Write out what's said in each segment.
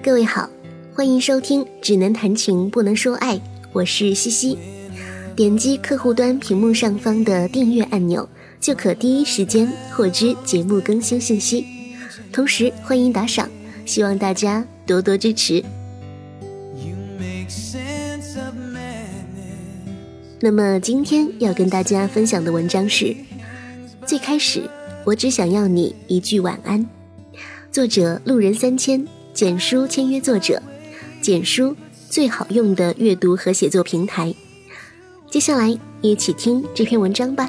各位好，欢迎收听《只能谈情不能说爱》，我是西西。点击客户端屏幕上方的订阅按钮，就可第一时间获知节目更新信息。同时欢迎打赏，希望大家多多支持。那么今天要跟大家分享的文章是：最开始我只想要你一句晚安。作者路人三千，简书签约作者，简书最好用的阅读和写作平台。接下来一起听这篇文章吧。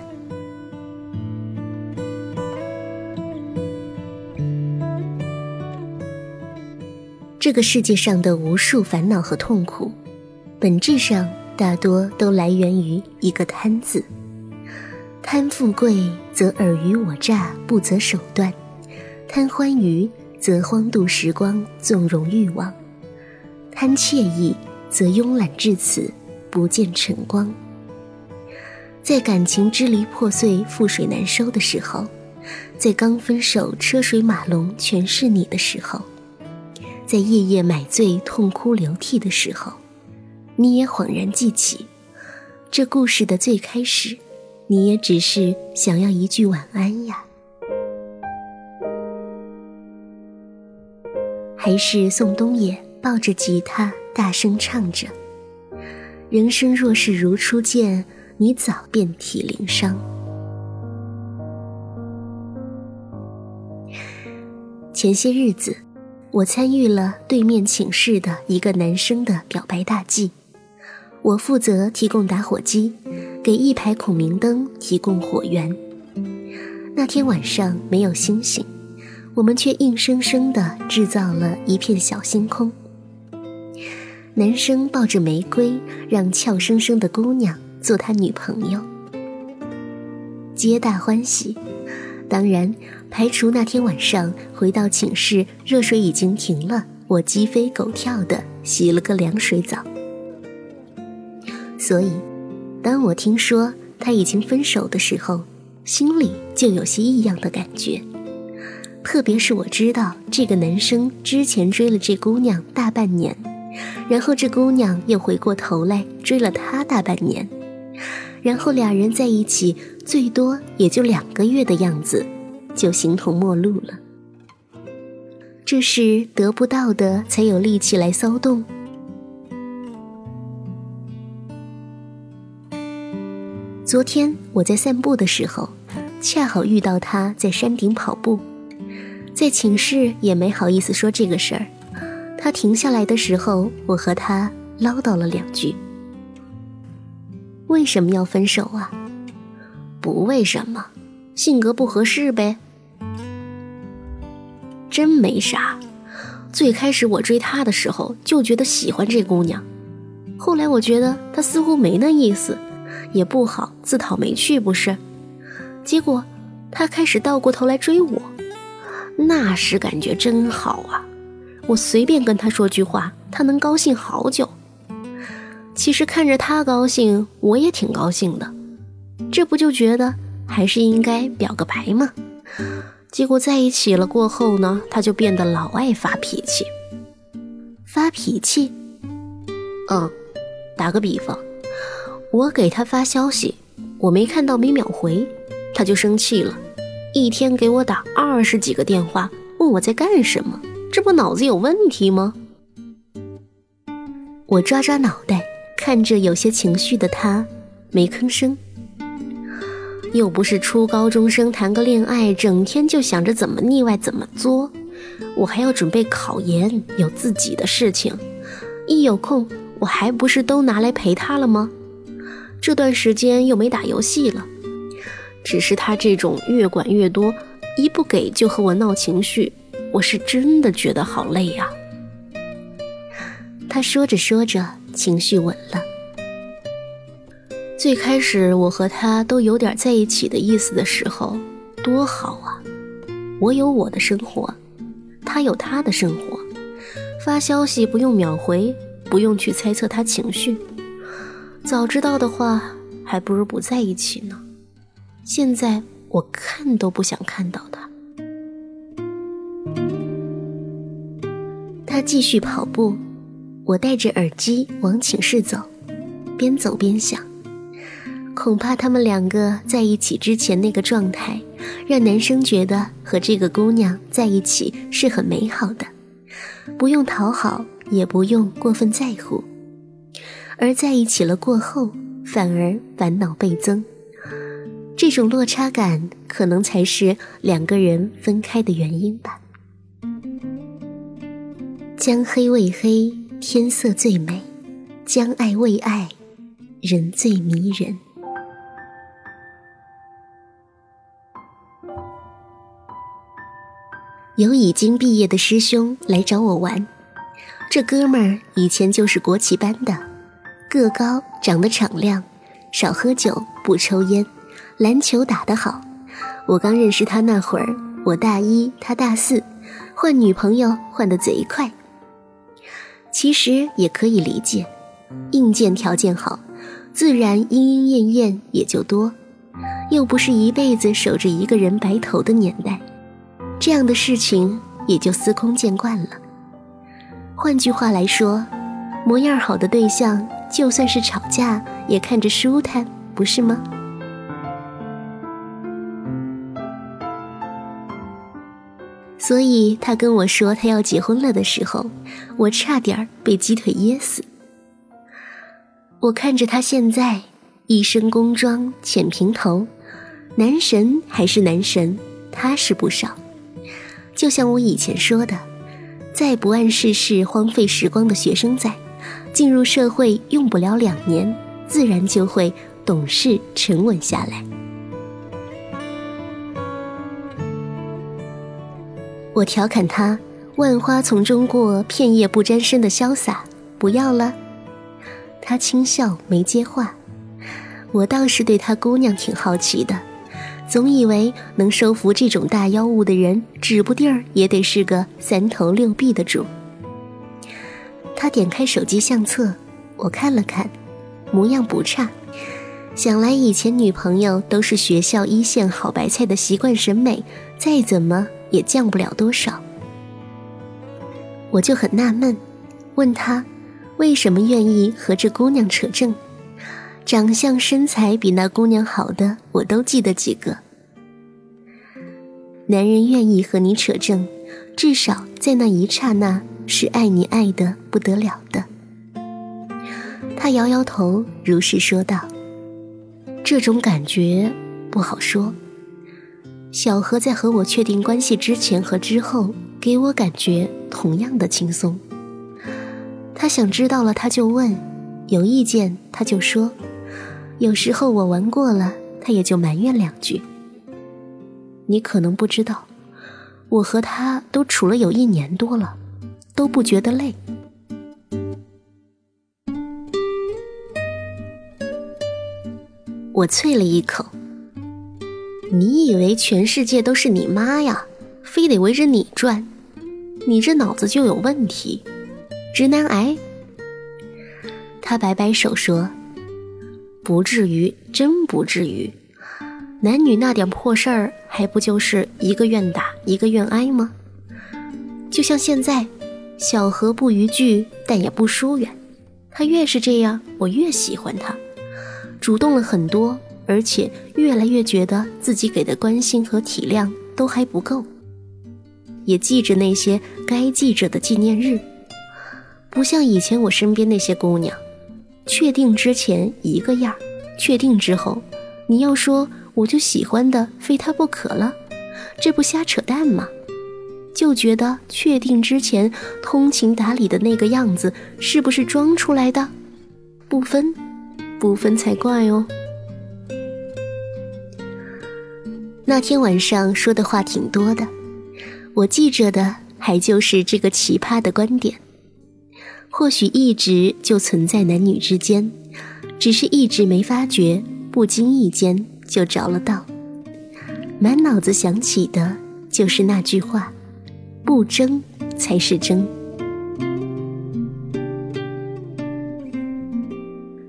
这个世界上的无数烦恼和痛苦，本质上大多都来源于一个“贪”字。贪富贵则尔虞我诈，不择手段。贪欢愉，则荒度时光，纵容欲望；贪惬意，则慵懒至此，不见晨光。在感情支离破碎、覆水难收的时候，在刚分手、车水马龙全是你的时候，在夜夜买醉、痛哭流涕的时候，你也恍然记起，这故事的最开始，你也只是想要一句晚安呀。还是宋冬野抱着吉他大声唱着：“人生若是如初见，你早遍体鳞伤。”前些日子，我参与了对面寝室的一个男生的表白大计，我负责提供打火机，给一排孔明灯提供火源。那天晚上没有星星。我们却硬生生地制造了一片小星空。男生抱着玫瑰，让俏生生的姑娘做他女朋友，皆大欢喜。当然，排除那天晚上回到寝室，热水已经停了，我鸡飞狗跳的洗了个凉水澡。所以，当我听说他已经分手的时候，心里就有些异样的感觉。特别是我知道这个男生之前追了这姑娘大半年，然后这姑娘又回过头来追了他大半年，然后俩人在一起最多也就两个月的样子，就形同陌路了。这是得不到的才有力气来骚动。昨天我在散步的时候，恰好遇到他在山顶跑步。在寝室也没好意思说这个事儿。他停下来的时候，我和他唠叨了两句。为什么要分手啊？不为什么，性格不合适呗。真没啥。最开始我追她的时候就觉得喜欢这姑娘，后来我觉得她似乎没那意思，也不好自讨没趣，不是？结果她开始倒过头来追我。那时感觉真好啊！我随便跟他说句话，他能高兴好久。其实看着他高兴，我也挺高兴的。这不就觉得还是应该表个白吗？结果在一起了过后呢，他就变得老爱发脾气。发脾气？嗯，打个比方，我给他发消息，我没看到没秒回，他就生气了。一天给我打二十几个电话，问我在干什么，这不脑子有问题吗？我抓抓脑袋，看着有些情绪的他，没吭声。又不是初高中生，谈个恋爱，整天就想着怎么腻歪怎么作。我还要准备考研，有自己的事情，一有空，我还不是都拿来陪他了吗？这段时间又没打游戏了。只是他这种越管越多，一不给就和我闹情绪，我是真的觉得好累呀。他说着说着，情绪稳了。最开始我和他都有点在一起的意思的时候，多好啊！我有我的生活，他有他的生活，发消息不用秒回，不用去猜测他情绪。早知道的话，还不如不在一起呢。现在我看都不想看到他。他继续跑步，我戴着耳机往寝室走，边走边想，恐怕他们两个在一起之前那个状态，让男生觉得和这个姑娘在一起是很美好的，不用讨好，也不用过分在乎，而在一起了过后，反而烦恼倍增。这种落差感，可能才是两个人分开的原因吧。将黑未黑，天色最美；将爱未爱，人最迷人。有已经毕业的师兄来找我玩，这哥们儿以前就是国旗班的，个高，长得敞亮，少喝酒，不抽烟。篮球打得好，我刚认识他那会儿，我大一，他大四，换女朋友换得贼快。其实也可以理解，硬件条件好，自然莺莺燕燕也就多，又不是一辈子守着一个人白头的年代，这样的事情也就司空见惯了。换句话来说，模样好的对象，就算是吵架也看着舒坦，不是吗？所以他跟我说他要结婚了的时候，我差点被鸡腿噎死。我看着他现在一身工装浅平头，男神还是男神，踏实不少。就像我以前说的，在不谙世事、荒废时光的学生在，进入社会用不了两年，自然就会懂事沉稳下来。我调侃他：“万花丛中过，片叶不沾身的潇洒，不要了。”他轻笑，没接话。我倒是对他姑娘挺好奇的，总以为能收服这种大妖物的人，指不定儿也得是个三头六臂的主。他点开手机相册，我看了看，模样不差。想来以前女朋友都是学校一线好白菜的习惯审美，再怎么。也降不了多少，我就很纳闷，问他为什么愿意和这姑娘扯证，长相身材比那姑娘好的我都记得几个。男人愿意和你扯证，至少在那一刹那是爱你爱的不得了的。他摇摇头，如是说道：“这种感觉不好说。”小何在和我确定关系之前和之后，给我感觉同样的轻松。他想知道了他就问，有意见他就说。有时候我玩过了，他也就埋怨两句。你可能不知道，我和他都处了有一年多了，都不觉得累。我啐了一口。你以为全世界都是你妈呀？非得围着你转？你这脑子就有问题，直男癌。他摆摆手说：“不至于，真不至于。男女那点破事儿，还不就是一个愿打，一个愿挨吗？就像现在，小何不逾矩，但也不疏远。他越是这样，我越喜欢他，主动了很多。”而且越来越觉得自己给的关心和体谅都还不够，也记着那些该记着的纪念日，不像以前我身边那些姑娘，确定之前一个样确定之后，你要说我就喜欢的非他不可了，这不瞎扯淡吗？就觉得确定之前通情达理的那个样子是不是装出来的？不分，不分才怪哦。那天晚上说的话挺多的，我记着的还就是这个奇葩的观点。或许一直就存在男女之间，只是一直没发觉，不经意间就着了道。满脑子想起的就是那句话：不争才是争。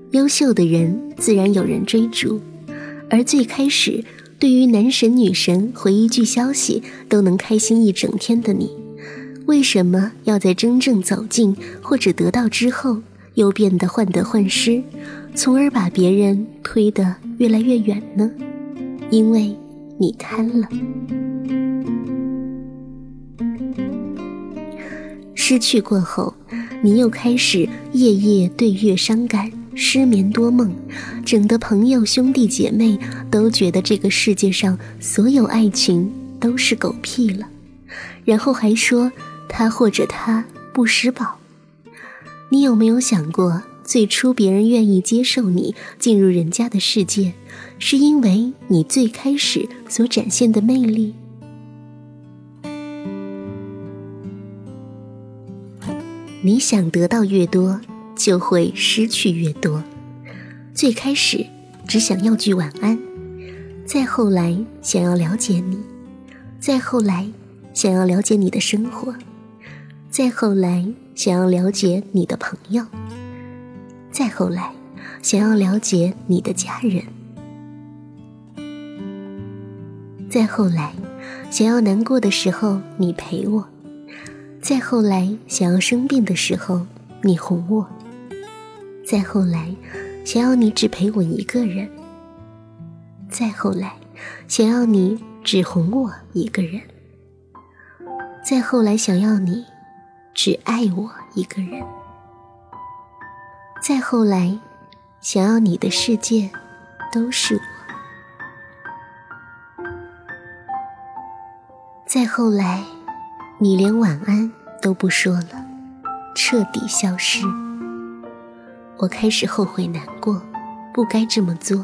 优秀的人自然有人追逐，而最开始。对于男神女神回一句消息都能开心一整天的你，为什么要在真正走近或者得到之后，又变得患得患失，从而把别人推得越来越远呢？因为你贪了。失去过后，你又开始夜夜对月伤感，失眠多梦，整的朋友兄弟姐妹都觉得这个世界上所有爱情都是狗屁了，然后还说他或者他不识宝。你有没有想过，最初别人愿意接受你进入人家的世界，是因为你最开始所展现的魅力？你想得到越多，就会失去越多。最开始只想要句晚安，再后来想要了解你，再后来想要了解你的生活，再后来想要了解你的朋友，再后来想要了解你的家人，再后来想要难过的时候你陪我。再后来，想要生病的时候，你哄我；再后来，想要你只陪我一个人；再后来，想要你只哄我一个人；再后来，想要你只爱我一个人；再后来，想要你的世界都是我；再后来。你连晚安都不说了，彻底消失。我开始后悔难过，不该这么做。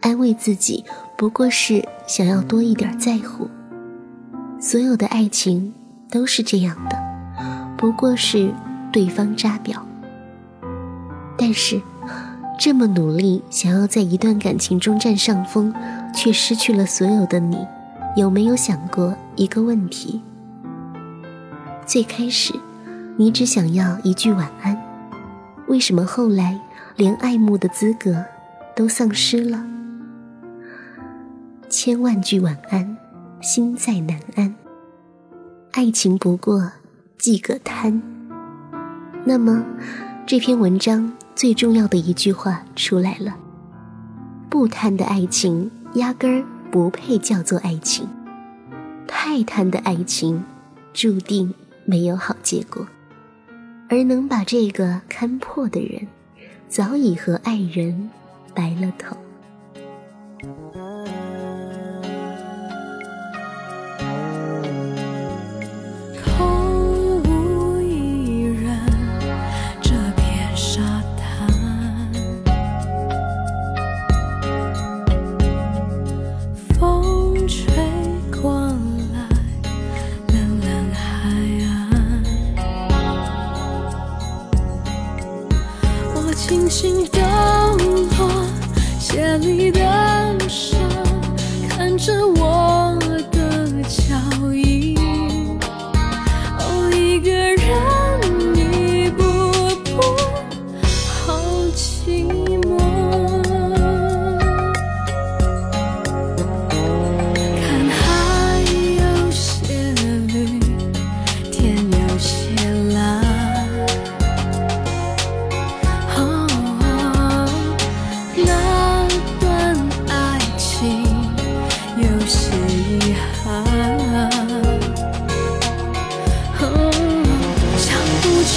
安慰自己，不过是想要多一点在乎。所有的爱情都是这样的，不过是对方扎表。但是，这么努力想要在一段感情中占上风，却失去了所有的你，有没有想过一个问题？最开始，你只想要一句晚安，为什么后来连爱慕的资格都丧失了？千万句晚安，心在难安。爱情不过即个贪。那么，这篇文章最重要的一句话出来了：不贪的爱情压根儿不配叫做爱情，太贪的爱情注定。没有好结果，而能把这个看破的人，早已和爱人白了头。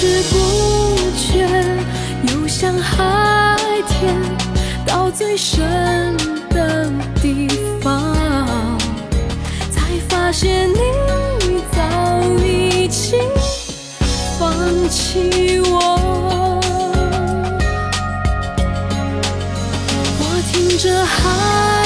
知不觉又像海天到最深的地方，才发现你早已经放弃我。我听着海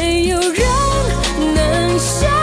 没有人能相